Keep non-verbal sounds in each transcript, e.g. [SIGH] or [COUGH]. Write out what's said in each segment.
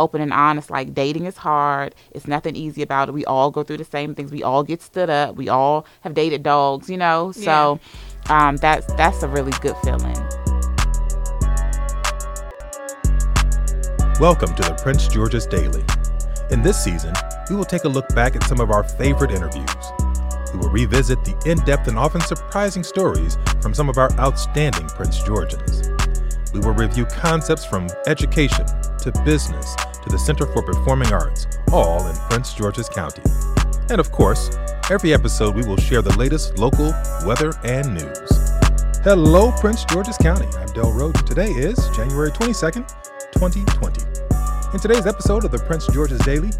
open and honest. Like dating is hard. It's nothing easy about it. We all go through the same things. We all get stood up. We all have dated dogs, you know. So um, that's that's a really good feeling. Welcome to the Prince George's Daily. In this season, we will take a look back at some of our favorite interviews. We will revisit the in depth and often surprising stories from some of our outstanding Prince Georgians. We will review concepts from education to business to the Center for Performing Arts, all in Prince George's County. And of course, every episode we will share the latest local weather and news. Hello, Prince George's County. I'm Del and today is January 22nd, 2020. In today's episode of the Prince George's Daily,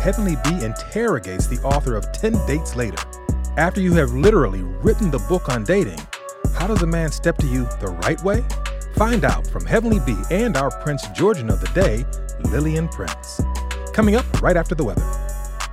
Heavenly B interrogates the author of 10 Dates Later. After you have literally written the book on dating, how does a man step to you the right way? Find out from Heavenly B and our Prince Georgian of the day, Lillian Prince. Coming up right after the weather.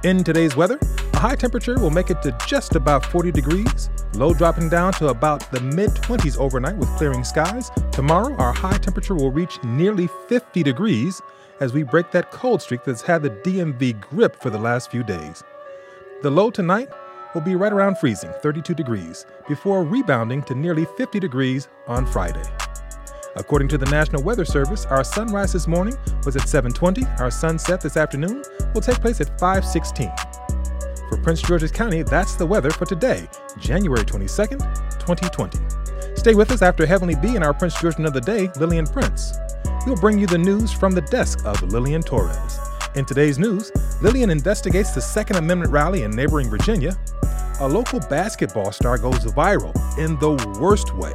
In today's weather, a high temperature will make it to just about 40 degrees, low dropping down to about the mid 20s overnight with clearing skies. Tomorrow, our high temperature will reach nearly 50 degrees as we break that cold streak that's had the DMV grip for the last few days. The low tonight will be right around freezing, 32 degrees, before rebounding to nearly 50 degrees on Friday. According to the National Weather Service, our sunrise this morning was at 7:20. Our sunset this afternoon will take place at 5:16. For Prince George's County, that's the weather for today, January 22nd, 2020. Stay with us after Heavenly B and our Prince Georgian of the day, Lillian Prince. We'll bring you the news from the desk of Lillian Torres. In today's news, Lillian investigates the Second Amendment rally in neighboring Virginia. A local basketball star goes viral in the worst way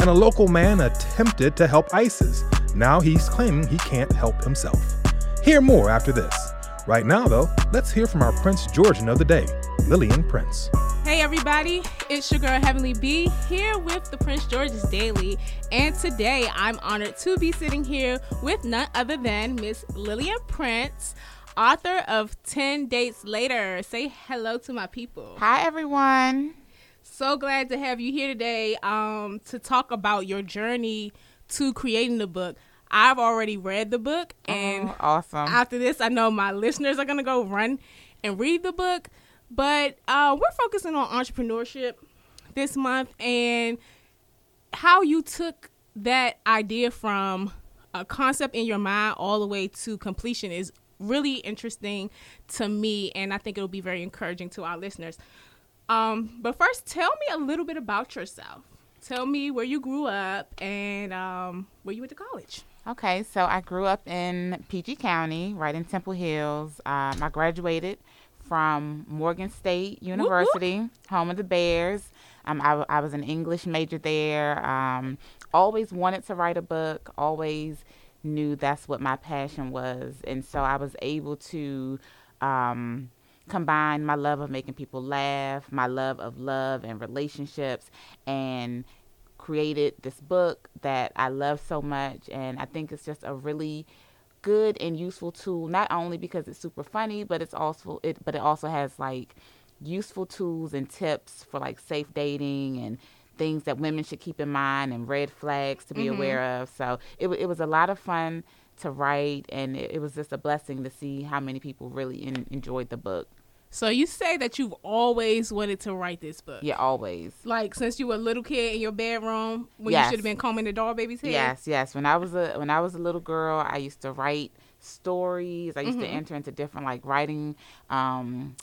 and a local man attempted to help ISIS. Now he's claiming he can't help himself. Hear more after this. Right now, though, let's hear from our Prince Georgian of the day, Lillian Prince. Hey everybody, it's your girl Heavenly B here with the Prince George's Daily, and today I'm honored to be sitting here with none other than Miss Lillian Prince, author of 10 Dates Later. Say hello to my people. Hi, everyone so glad to have you here today um, to talk about your journey to creating the book. I've already read the book, and oh, awesome. After this, I know my listeners are gonna go run and read the book. But uh, we're focusing on entrepreneurship this month and how you took that idea from a concept in your mind all the way to completion is really interesting to me, and I think it'll be very encouraging to our listeners. Um, but first, tell me a little bit about yourself. Tell me where you grew up and um, where you went to college. Okay, so I grew up in PG County, right in Temple Hills. Um, I graduated from Morgan State University, whoop, whoop. home of the Bears. Um, I, I, was an English major there. Um, always wanted to write a book. Always knew that's what my passion was, and so I was able to um, combine my love of making people laugh, my love of love and relationships, and created this book that I love so much. And I think it's just a really good and useful tool, not only because it's super funny, but it's also it but it also has like useful tools and tips for like safe dating and things that women should keep in mind and red flags to be mm-hmm. aware of. So it it was a lot of fun to write and it, it was just a blessing to see how many people really in, enjoyed the book. So you say that you've always wanted to write this book. Yeah, always. Like since you were a little kid in your bedroom when yes. you should have been combing the doll baby's hair. Yes, yes. When I was a when I was a little girl, I used to write stories. I used mm-hmm. to enter into different like writing um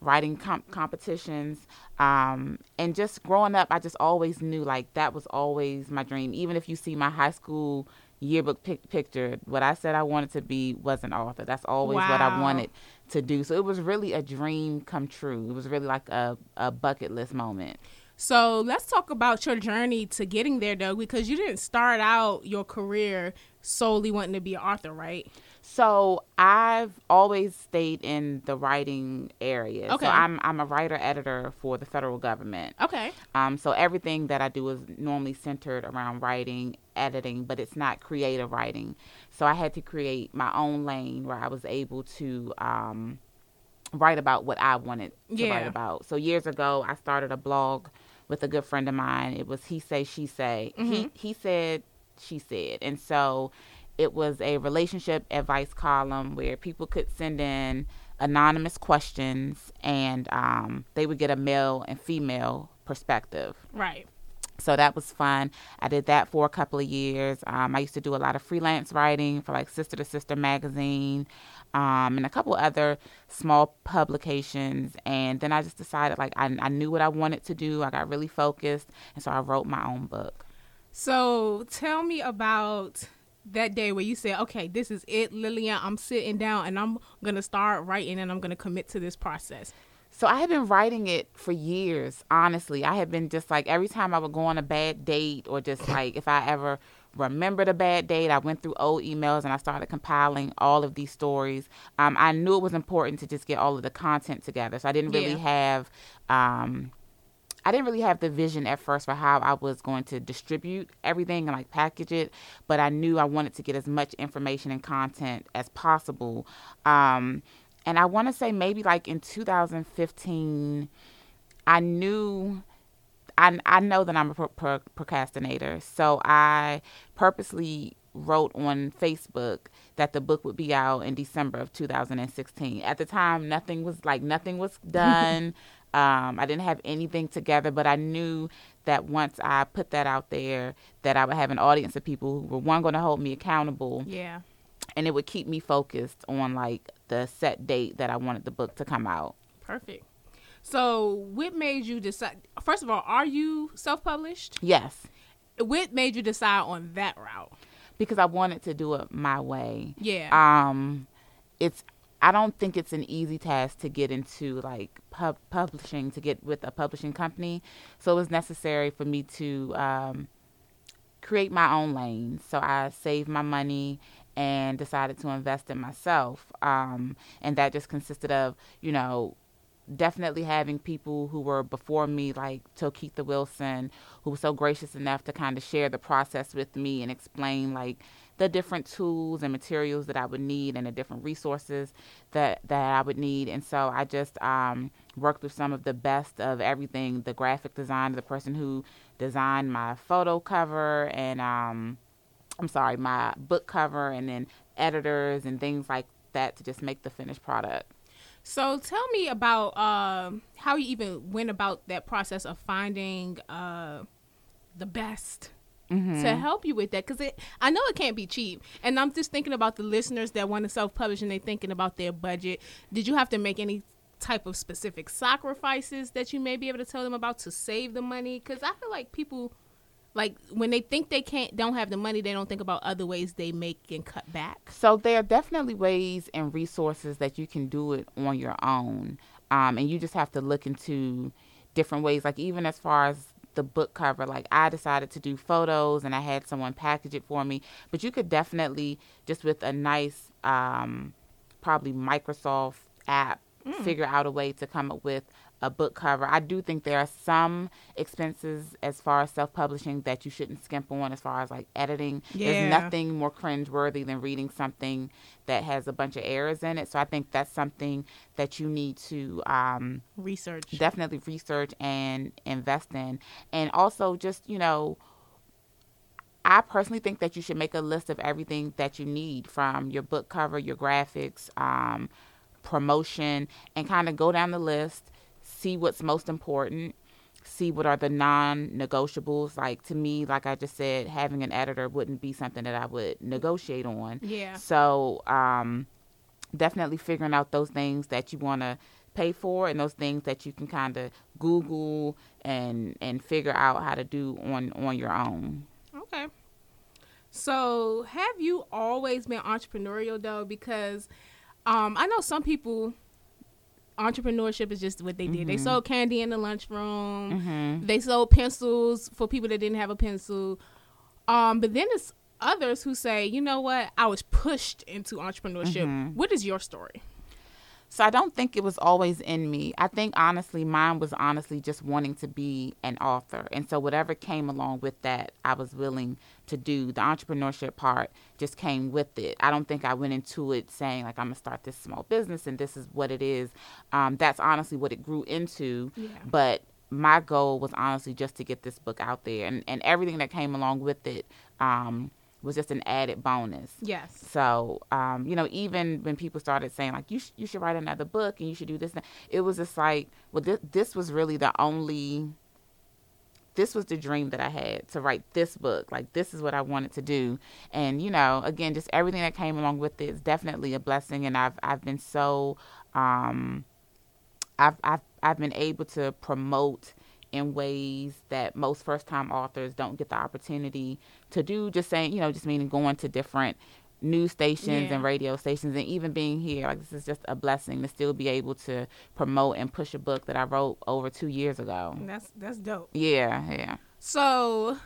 writing comp- competitions um, and just growing up i just always knew like that was always my dream even if you see my high school yearbook pic- picture what i said i wanted to be was an author that's always wow. what i wanted to do. So it was really a dream come true. It was really like a, a bucket list moment. So let's talk about your journey to getting there, though, because you didn't start out your career solely wanting to be an author, right? So I've always stayed in the writing area. Okay. So I'm I'm a writer editor for the federal government. Okay. Um. So everything that I do is normally centered around writing, editing, but it's not creative writing. So I had to create my own lane where I was able to um, write about what I wanted to yeah. write about. So years ago, I started a blog with a good friend of mine. It was he say she say. Mm-hmm. He he said she said, and so it was a relationship advice column where people could send in anonymous questions and um, they would get a male and female perspective. Right. So that was fun. I did that for a couple of years. Um, I used to do a lot of freelance writing for like Sister to Sister magazine um, and a couple other small publications. And then I just decided like I, I knew what I wanted to do. I got really focused. And so I wrote my own book. So tell me about that day where you said, okay, this is it, Lillian. I'm sitting down and I'm going to start writing and I'm going to commit to this process. So I had been writing it for years, honestly. I had been just like every time I would go on a bad date or just [COUGHS] like if I ever remembered a bad date, I went through old emails and I started compiling all of these stories. Um, I knew it was important to just get all of the content together. So I didn't really Yeah. have um, I didn't really have the vision at first for how I was going to distribute everything and like package it, but I knew I wanted to get as much information and content as possible. Um, and I want to say maybe like in 2015, I knew. I, I know that I'm a pro- pro- procrastinator, so I purposely wrote on Facebook that the book would be out in December of 2016. At the time, nothing was like nothing was [LAUGHS] done. Um, I didn't have anything together, but I knew that once I put that out there, that I would have an audience of people who were one going to hold me accountable, Yeah. and it would keep me focused on like the set date that I wanted the book to come out. Perfect. So, what made you decide? First of all, are you self published? Yes, What made you decide on that route? because I wanted to do it my way. Yeah. um it's i don't think it's an easy task to get into like pub- publishing to get with a publishing company. So it was necessary for me to um create my own lane. So i saved my money and decided to invest in myself. Um and that just consisted of you know definitely having people who were before me, like Tokitha Wilson, who was so gracious enough to kind of share the process with me and explain like the different tools and materials that I would need and the different resources that that I would need. And so I just um, worked with some of the best of everything: the graphic designer, the person who designed my photo cover, and um, I'm sorry, my book cover, and then editors and things like that to just make the finished product. So tell me about um, how you even went about that process of finding uh, the best Mm-hmm. to help you with that because it I know it can't be cheap and I'm just thinking about the listeners that want to self-publish and they're thinking about their budget did you have to make any type of specific sacrifices that you may be able to tell them about to save the money because I feel like people like when they think they can't don't have the money they don't think about other ways they make and cut back So there are definitely ways and resources that you can do it on your own, um, and you just have to look into different ways. Like even as far as the book cover, like I decided to do photos, and I had someone package it for me. But you could definitely just with a nice, um, probably Microsoft app, figure out a way to come up with a book cover. I do think there are some expenses as far as self-publishing that you shouldn't skimp on as far as like editing. Yeah. There's nothing more cringe worthy than reading something that has a bunch of errors in it. So I think that's something that you need to um, research definitely research and invest in. And also just, you know, I personally think that you should make a list of everything that you need from your book cover, your graphics, um, promotion, and kind of go down the list, see what's most important, see what are the non negotiables. Like to me, like I just said, having an editor wouldn't be something that I would negotiate on. Yeah. So um, definitely figuring out those things that you want to pay for and those things that you can kind of Google and and figure out how to do on on your own. Okay. So, have you always been entrepreneurial though? Because um, I know some people, entrepreneurship is just what they did. They mm-hmm. sold candy in the lunchroom. Mm-hmm. They sold pencils for people that didn't have a pencil. Um, but then there's others who say, you know what? I was pushed into entrepreneurship. Mm-hmm. What is your story? So I don't think it was always in me. I think honestly, mine was honestly just wanting to be an author. And so whatever came along with that, I was willing to do. The entrepreneurship part just came with it. I don't think I went into it saying like I'm gonna start this small business and this is what it is. Um, that's honestly what it grew into. Yeah. But my goal was honestly just to get this book out there and, and everything that came along with it. Um, was just an added bonus. Yes. So, um, you know, even when people started saying like you sh- you should write another book and you should do this, it was just like, well, this this was really the only. This was the dream that I had to write this book. Like this is what I wanted to do, and you know, again, just everything that came along with it is definitely a blessing, and I've I've been so, um, I've I've I've been able to promote in ways that most first time authors don't get the opportunity to do. Just saying, you know, just meaning going to different news stations Yeah. and radio stations and even being here. Like this is just a blessing to still be able to promote and push a book that I wrote over two years ago. That's that's dope. Yeah, yeah. So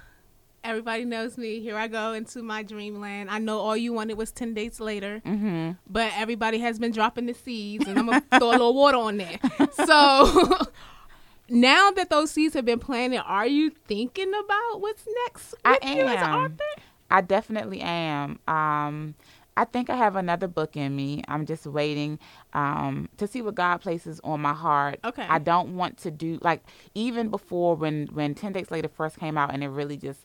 everybody knows me. Here I go into my dreamland. I know all you wanted was ten dates later, hmm but everybody has been dropping the seeds, and I'm gonna [LAUGHS] throw a little water on there. So [LAUGHS] now that those seeds have been planted, are you thinking about what's next I with you as an am. I definitely am. Um, I think I have another book in me. I'm just waiting um, to see what God places on my heart. Okay. I don't want to do like even before when when Ten Dates Later first came out and it really just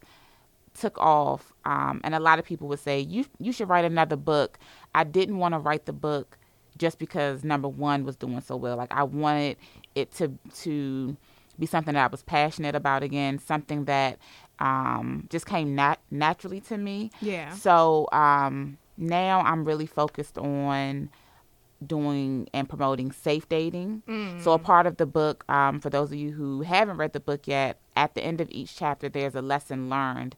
took off. Um, and a lot of people would say you you should write another book. I didn't want to write the book just because number one was doing so well. Like I wanted it to to be something that I was passionate about again, something that um, just came nat- naturally to me. Yeah. So um, now I'm really focused on doing and promoting safe dating. So a part of the book, um, for those of you who haven't read the book yet, at the end of each chapter, there's a lesson learned.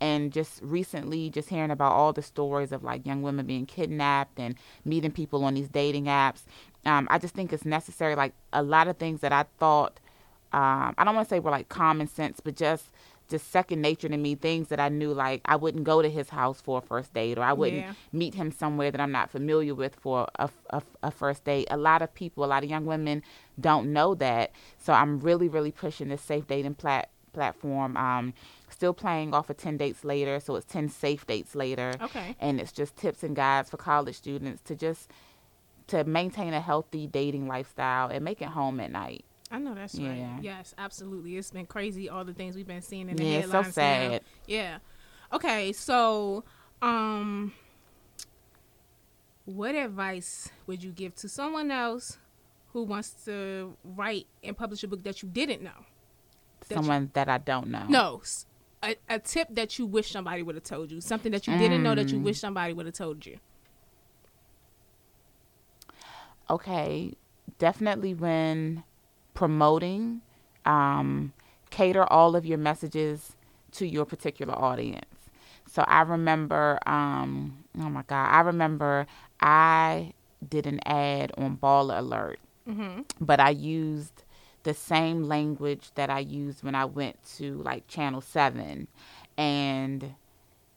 And just recently, just hearing about all the stories of like young women being kidnapped and meeting people on these dating apps, um, I just think it's necessary. Like a lot of things that I thought, um, I don't want to say were like common sense, but just just second nature to me. Things that I knew, like I wouldn't go to his house for a first date, or I wouldn't Yeah. meet him somewhere that I'm not familiar with for a, a, a first date. A lot of people, a lot of young women don't know that. So I'm really, really pushing this safe dating plat- platform. Um, still playing off of 10 dates later. So it's 10 safe dates later. Okay. And it's just tips and guides for college students to just to maintain a healthy dating lifestyle and make it home at night. I know that's Yeah. right. Yes, absolutely. It's been crazy all the things we've been seeing in the Yeah, it's so headlines. now. sad. Yeah. Okay, so um what advice would you give to someone else who wants to write and publish a book that you didn't know? That you- Someone that I don't know. No, s- a, a tip that you wish somebody would have told you, something that you didn't know that you Mm. wish somebody would have told you. okay, definitely when promoting, um, cater all of your messages to your particular audience. So I remember, um, oh my God, I remember I did an ad on Baller Alert, Mm-hmm. but I used the same language that I used when I went to like Channel 7. And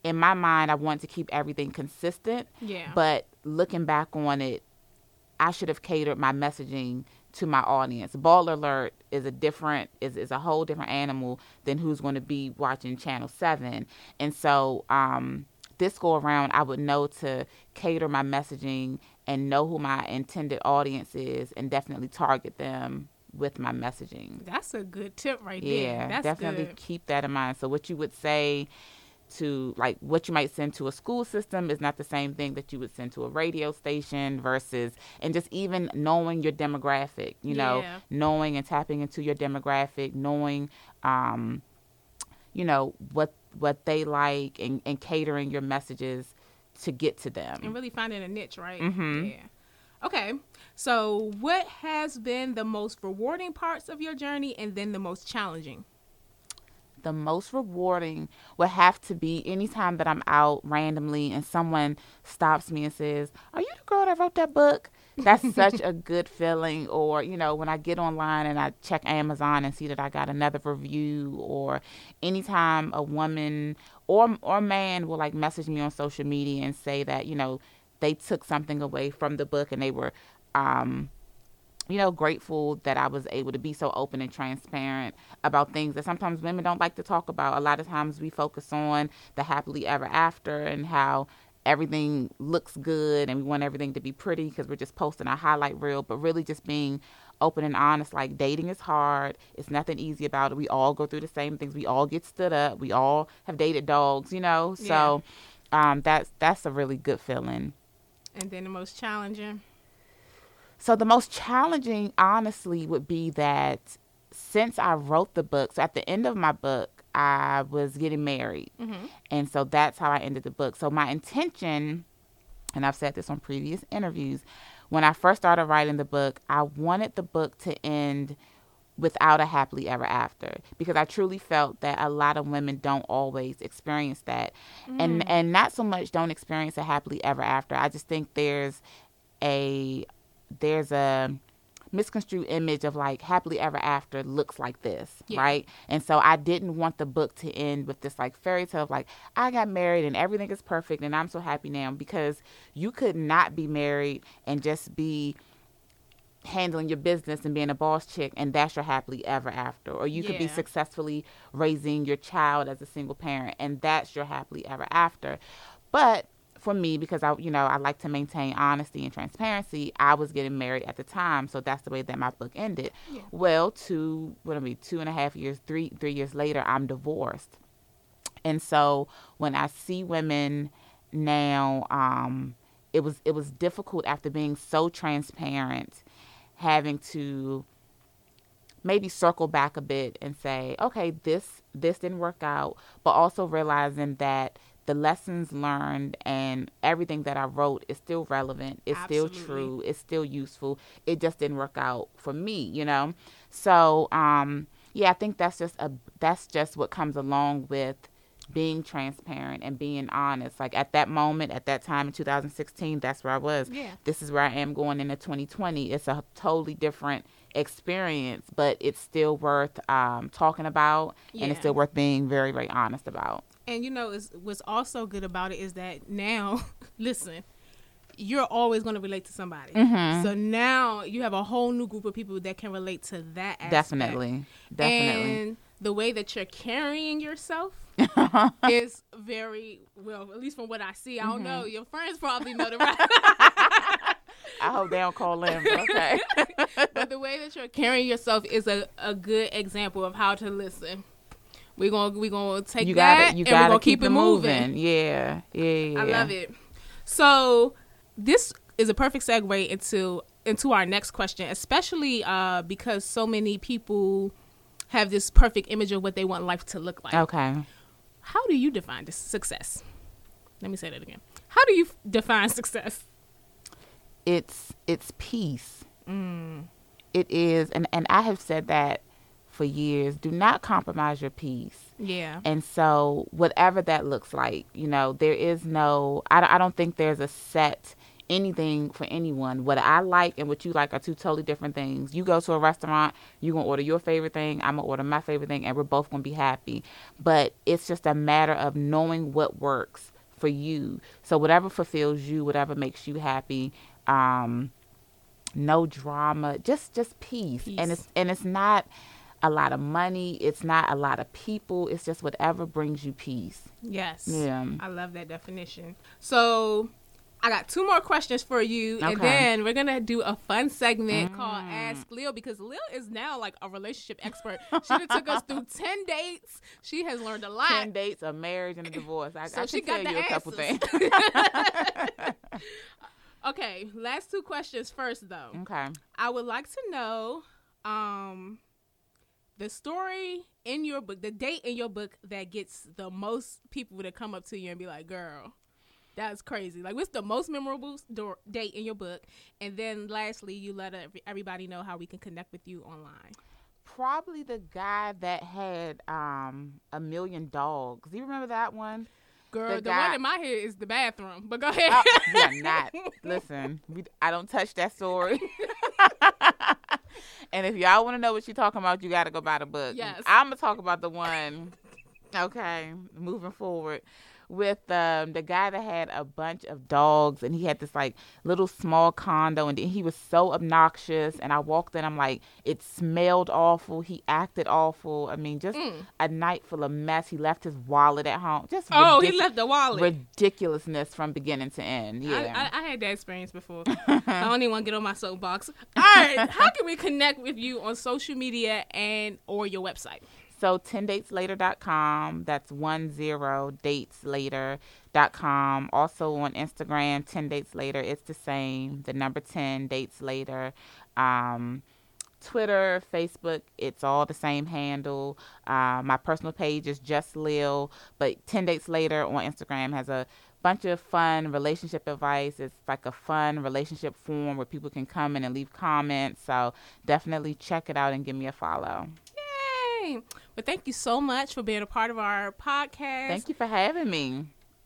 in my mind, I want to keep everything consistent. Yeah. But looking back on it, I should have catered my messaging to my audience. Baller Alert is a different is is a whole different animal than who's going to be watching channel 7. And so um this go around I would know to cater my messaging and know who my intended audience is and definitely target them with my messaging. That's a good tip right Yeah, there. Yeah, definitely good. keep that in mind. So what you would say to like what you might send to a school system is not the same thing that you would send to a radio station versus and just even knowing your demographic, you know, Yeah. knowing and tapping into your demographic, knowing um you know what what they like and, and catering your messages to get to them. and really finding a niche, right? Mhm. Yeah. Okay. So, what has been the most rewarding parts of your journey and then the most challenging? The most rewarding would have to be anytime that I'm out randomly and someone stops me and says, Are you the girl that wrote that book? That's [LAUGHS] such a good feeling. Or, you know, when I get online and I check Amazon and see that I got another review, or anytime a woman or or man will like message me on social media and say that, you know, they took something away from the book and they were um you know, grateful that I was able to be so open and transparent about things that sometimes women don't like to talk about. A lot of times we focus on the happily ever after and how everything looks good and we want everything to be pretty because we're just posting a highlight reel, but really just being open and honest. Like dating is hard. It's nothing easy about it. We all go through the same things. We all get stood up. We all have dated dogs, you know? So um, that's that's a really good feeling. And then the most challenging. So the most challenging, honestly, would be that since I wrote the book, so at the end of my book, I was getting married, Mm-hmm. and so that's how I ended the book. So my intention, and I've said this on previous interviews, when I first started writing the book, I wanted the book to end without a happily ever after because I truly felt that a lot of women don't always experience that. And and not so much don't experience a happily ever after. I just think there's a there's a misconstrued image of like happily ever after looks like this, Yeah. right? And so I didn't want the book to end with this like fairy tale of like I got married and everything is perfect and I'm so happy now because you could not be married and just be handling your business and being a boss chick and that's your happily ever after or you could be successfully raising your child as a single parent and that's your happily ever after but for me because i you know i like to maintain honesty and transparency. I was getting married at the time so that's the way that my book ended. Yeah. well two what I mean two and a half years three three years later i'm divorced. And so when I see women now, um, it was it was difficult after being so transparent, having to maybe circle back a bit and say, okay, this this didn't work out, but also realizing that the lessons learned and everything that I wrote is still relevant, it's still true, it's still useful. It just didn't work out for me, you know. So, um, yeah, I think that's just a that's just what comes along with being transparent and being honest. Like at that moment, at that time in 2016, that's where I was. Yeah. This is where I am going into 2020. It's a totally different experience, but it's still worth um, talking about and it's still worth being very, very honest about. And you know, what's also good about it is that now, [LAUGHS] listen, you're always going to relate to somebody. Mhm. So now you have a whole new group of people that can relate to that. Aspect. Definitely. Definitely. And the way that you're carrying yourself [LAUGHS] is very well, at least from what I see. I don't know. Mm-hmm. Your friends probably know the right. [LAUGHS] I hope they don't call but Okay. [LAUGHS] but the way that you're carrying yourself is a, a good example of how to listen. We're gonna we're gonna take you that got to You and we're gonna keep, keep, it moving. Yeah. Yeah. Yeah. I love it. So this is a perfect segue into into our next question, especially uh, because so many people have this perfect image of what they want life to look like. Okay. How do you define this success? Let me say that again. How do you f- define success? It's it's peace. Mm. It is, and and I have said that for years. Do not compromise your peace. Yeah. And so, whatever that looks like, you know, there is no. I don't, I don't think there's a set anything for anyone. What I like and what you like are two totally different things. You go to a restaurant, you're gonna order your favorite thing. I'm gonna order my favorite thing, and we're both gonna be happy. But it's just a matter of knowing what works for you. So whatever fulfills you, whatever makes you happy. Um, no drama, just just peace. Peace. and it's and it's not a lot of money. It's not a lot of people. It's just whatever brings you peace. Yes. Yeah. I love that definition. So I got two more questions for you, and then we're gonna do a fun segment called Ask Lil because Lil is now like a relationship expert. She took us through ten dates. She has learned a lot. Ten dates, a marriage, and a divorce. I, So I she can got tell the you a couple things. [LAUGHS] [LAUGHS] Okay, last two questions first though. okay. I would like to know um the story in your book, the date in your book that gets the most people to come up to you and be like, "Girl, that's crazy." Like, what's the most memorable sto- date in your book? And then lastly, you let everybody know how we can connect with you online. Probably the guy that had um a million dogs. Do you remember that one? Girl, The the, one in my head is the bathroom. But go oh, ahead. Oh, yeah, not. [LAUGHS] Listen, we, I don't touch that story. [LAUGHS] and if y'all want to know what she's talking about, you got to go buy the book. Yes. I'm gonna talk about the one. Okay, moving forward with um, the guy that had a bunch of dogs and he had this like little small condo and he was so obnoxious and I walked in I'm like it smelled awful he acted awful I mean just a night full of mess he left his wallet at home just oh, he left the wallet. ridiculousness from beginning to end yeah I, I, I had that experience before. [LAUGHS] I don't even want to get on my soapbox. All right, how can we connect with you on social media and or your website? So 10dateslater.com. That's one zero dateslater.com. Also on Instagram, 10 dates later. It's the same. The number 10 dates later. Um, Twitter, Facebook, it's all the same handle. Uh, my personal page is just Lil, but 10 dates later on Instagram has a bunch of fun relationship advice. It's like a fun relationship forum where people can come in and leave comments. So definitely check it out and give me a follow. Yay! Well, thank you so much for being a part of our podcast. Thank you for having me.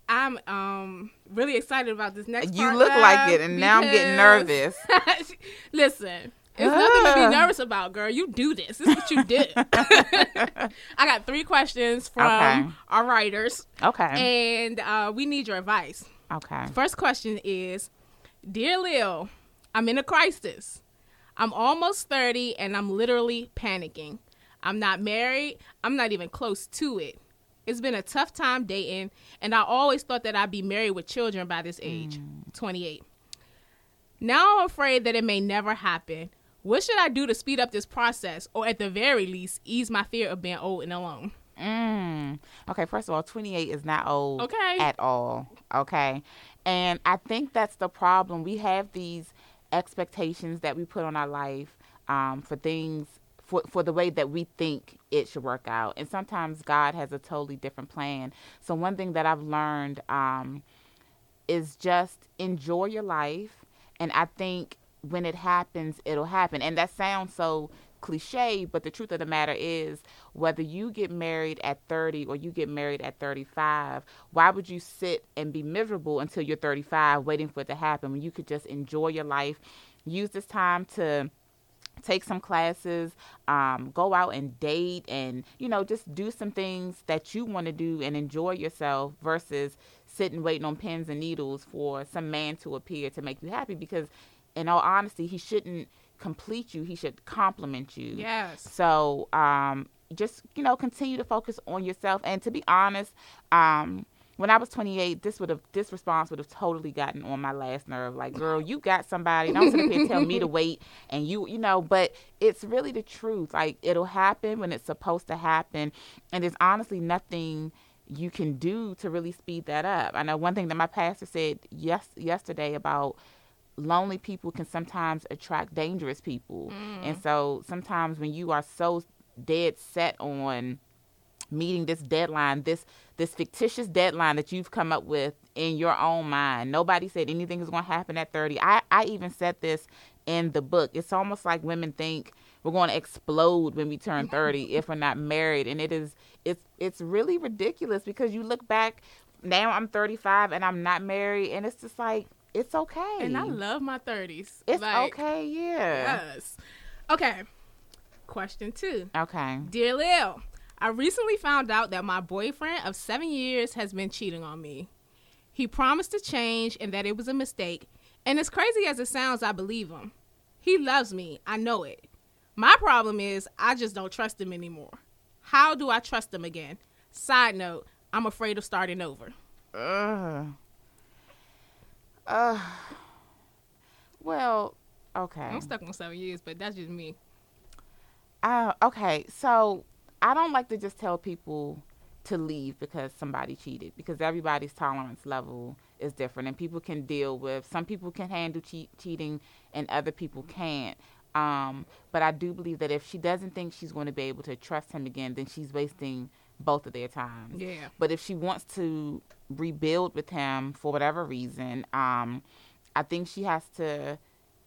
I'm um really excited about this next. You look like it, and now I'm getting nervous. [LAUGHS] Listen, it's nothing to be nervous about, girl. You do this. This is what you did. [LAUGHS] [LAUGHS] I got three questions from Okay. our writers, Okay. and uh, we need your advice. Okay. First question is Dear Lil, I'm in a crisis. I'm almost 30 and I'm literally panicking. I'm not married, I'm not even close to it. It's been a tough time dating, and I always thought that I'd be married with children by this age 28. Now I'm afraid that it may never happen. What should I do to speed up this process, or at the very least, ease my fear of being old and alone? Mm. Okay, first of all, 28 is not old Okay. at all. Okay. And I think that's the problem. We have these expectations that we put on our life um, for things, for, for the way that we think it should work out. And sometimes God has a totally different plan. So, one thing that I've learned um, is just enjoy your life. And I think when it happens, it'll happen. And that sounds so cliche, but the truth of the matter is whether you get married at 30 or you get married at 35, why would you sit and be miserable until you're 35 waiting for it to happen when you could just enjoy your life? Use this time to take some classes, um, go out and date, and you know just do some things that you want to do and enjoy yourself versus sitting waiting on pins and needles for some man to appear to make you happy. Because, in all honesty, he shouldn't complete you; he should compliment you. Yes. So, um, just you know, continue to focus on yourself. And to be honest, um, when I was 28, this would have this response would have totally gotten on my last nerve. Like, girl, you got somebody. Don't sit up here and tell me to wait, and you, you know. But it's really the truth. Like, it'll happen when it's supposed to happen, and there's honestly nothing you can do to really speed that up. I know one thing that my pastor said yes yesterday about lonely people can sometimes attract dangerous people. Mm. And so sometimes when you are so dead set on meeting this deadline, this this fictitious deadline that you've come up with in your own mind. Nobody said anything is going to happen at 30. I I even said this in the book. It's almost like women think we're going to explode when we turn 30 [LAUGHS] if we're not married and it is it's it's really ridiculous because you look back now I'm 35 and I'm not married and it's just like it's okay. And I love my 30s. it's Like, okay, yeah. Yes. Okay. Question two. Okay. Dear Lil, I recently found out that my boyfriend of seven years has been cheating on me. He promised to change and that it was a mistake. And as crazy as it sounds, I believe him. He loves me. I know it. My problem is I just don't trust him anymore. How do I trust him again? Side note, I'm afraid of starting over. Ugh. Uh, well, okay. I'm stuck on seven years, but that's just me. Uh, okay, so I don't like to just tell people to leave because somebody cheated because everybody's tolerance level is different and people can deal with some people can handle cheat, cheating and other people can't um, but I do believe that if she doesn't think she's going to be able to trust him again then she's wasting both of their times Yeah. but if she wants to rebuild with him for whatever reason, um, I think she has to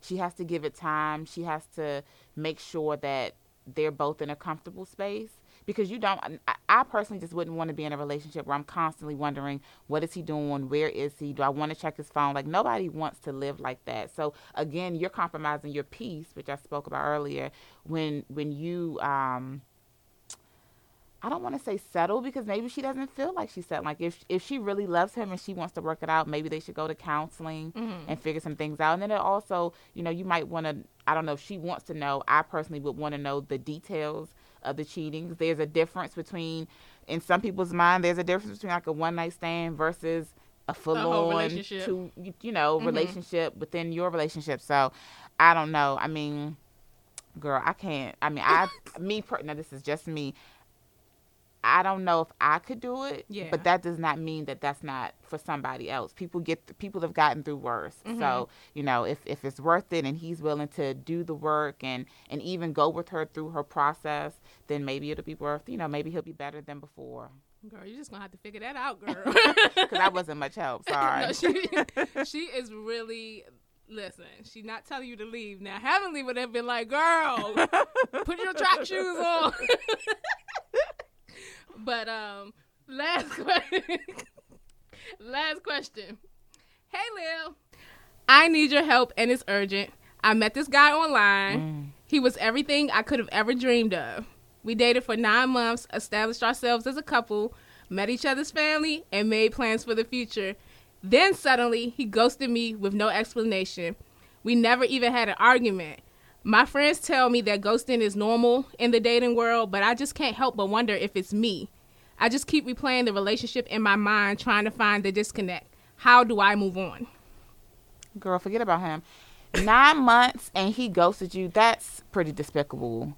she has to give it time. She has to make sure that they're both in a comfortable space because you don't I, I personally just wouldn't want to be in a relationship where I'm constantly wondering what is he doing where is he do I want to check his phone like nobody wants to live like that so again you're compromising your peace which I spoke about earlier when when you um I don't want to say settle because maybe she doesn't feel like she's settled. Like if if she really loves him and she wants to work it out, maybe they should go to counseling and figure some things out. And then it also, you know, you might want to. I don't know if she wants to know. I personally would want to know the details of the cheating. There's a difference between, in some people's mind, there's a difference between like a one night stand versus a full on relationship. two, you, know, mm-hmm. relationship within your relationship. So, I don't know. I mean, girl, I can't. I mean, I me per- now this is just me. I don't know if I could do it, Yeah. but that does not mean that that's not for somebody else. People get people have gotten through worse. So mm-hmm. you know, if if it's worth it and he's willing to do the work and and even go with her through her process, then maybe it'll be worth. You know, maybe he'll be better than before. Girl, you're just gonna have to figure that out, girl. [LAUGHS] Because I wasn't much help. [LAUGHS] Sorry. no, she, [LAUGHS] she is really. Listen, she's not telling you to leave. Now, Heavenly would have been like, "Girl, put your track shoes on." But um, last [LAUGHS] question. last question. Hey, Lil, I need your help, and it's urgent. I met this guy online. He was everything I could have ever dreamed of. We dated for nine months, established ourselves as a couple, met each other's family, and made plans for the future. Then suddenly, he ghosted me with no explanation. We never even had an argument. My friends tell me that ghosting is normal in the dating world, but I just can't help but wonder if it's me. I just keep replaying the relationship in my mind, trying to find the disconnect. How do I move on? Girl, forget about him. Nine months and he ghosted you. That's pretty despicable.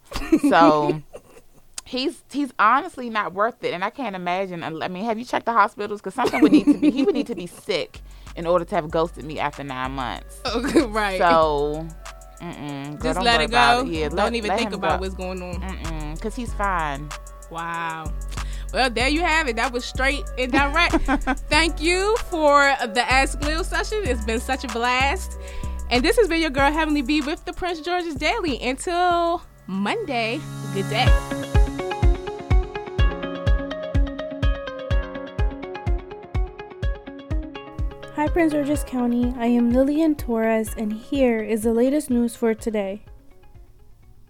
So [LAUGHS] he's he's honestly not worth it. And I can't imagine. I mean, have you checked the hospitals? Because something would need to be. He would need to be [LAUGHS] sick in order to have ghosted me after nine months. [LAUGHS] Okay, right. So, girl, just let it go. Yeah, Don't let- even let think about go. what's going on. Because he's fine. Wow. Well, there you have it. That was straight and direct. [LAUGHS] Thank you for the Ask Lil session. It's been such a blast. And this has been your girl Heavenly B with the Prince George's Daily. Until Monday, good day. Hi, Prince George's County. I am Lillian Torres, and here is the latest news for today.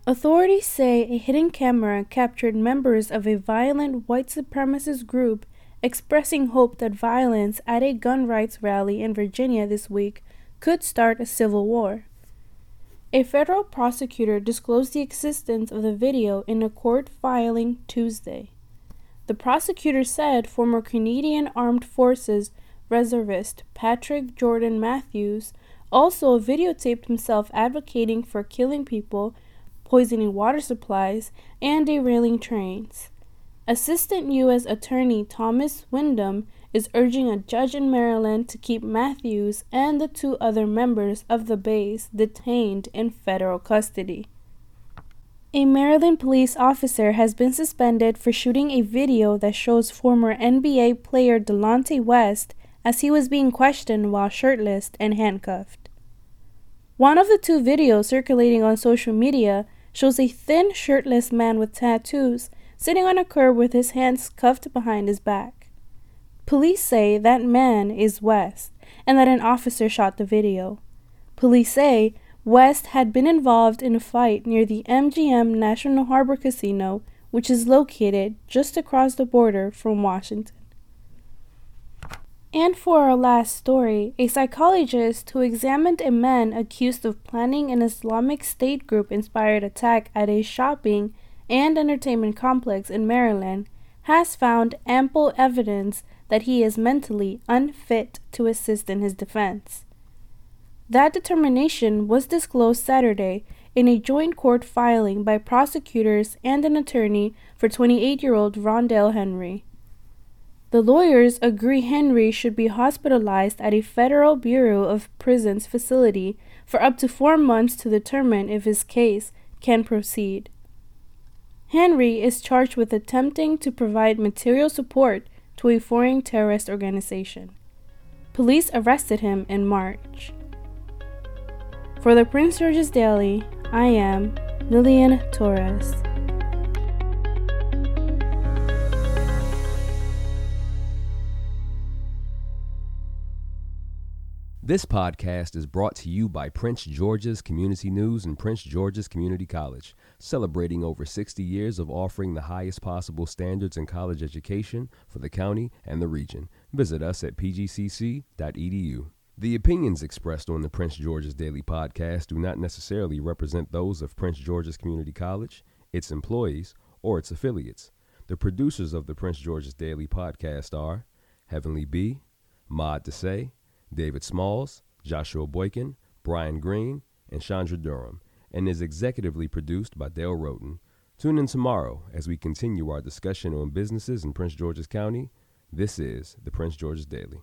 Authorities say a hidden camera captured members of a violent white supremacist group expressing hope that violence at a gun rights rally in Virginia this week could start a civil war. A federal prosecutor disclosed the existence of the video in a court filing Tuesday. The prosecutor said former Canadian Armed Forces reservist Patrick Jordan Matthews also videotaped himself advocating for killing people, poisoning water supplies, and derailing trains. Assistant U.S. Attorney Thomas Windom is urging a judge in Maryland to keep Matthews and the two other members of the base detained in federal custody. A Maryland police officer has been suspended for shooting a video that shows former NBA player Delonte West as he was being questioned while shirtless and handcuffed. One of the two videos circulating on social media shows a thin, shirtless man with tattoos sitting on a curb with his hands cuffed behind his back. Police say that man is West and that an officer shot the video. Police say West had been involved in a fight near the MGM National Harbor Casino, which is located just across the border from Washington. And for our last story, a psychologist who examined a man accused of planning an Islamic State group inspired attack at a shopping and entertainment complex in Maryland has found ample evidence that he is mentally unfit to assist in his defense. That determination was disclosed Saturday in a joint court filing by prosecutors and an attorney for 28 year old Rondell Henry. The lawyers agree Henry should be hospitalized at a Federal Bureau of Prisons facility for up to four months to determine if his case can proceed. Henry is charged with attempting to provide material support to a foreign terrorist organization. Police arrested him in March. For the Prince George's Daily, I am Lillian Torres. This podcast is brought to you by Prince George's Community News and Prince George's Community College, celebrating over 60 years of offering the highest possible standards in college education for the county and the region. Visit us at pgcc.edu. The opinions expressed on the Prince George's Daily Podcast do not necessarily represent those of Prince George's Community College, its employees, or its affiliates. The producers of the Prince George's Daily Podcast are Heavenly B, Maud Desai, David Smalls, Joshua Boykin, Brian Green, and Chandra Durham, and is executively produced by Dale Roten. Tune in tomorrow as we continue our discussion on businesses in Prince George's County. This is the Prince George's Daily.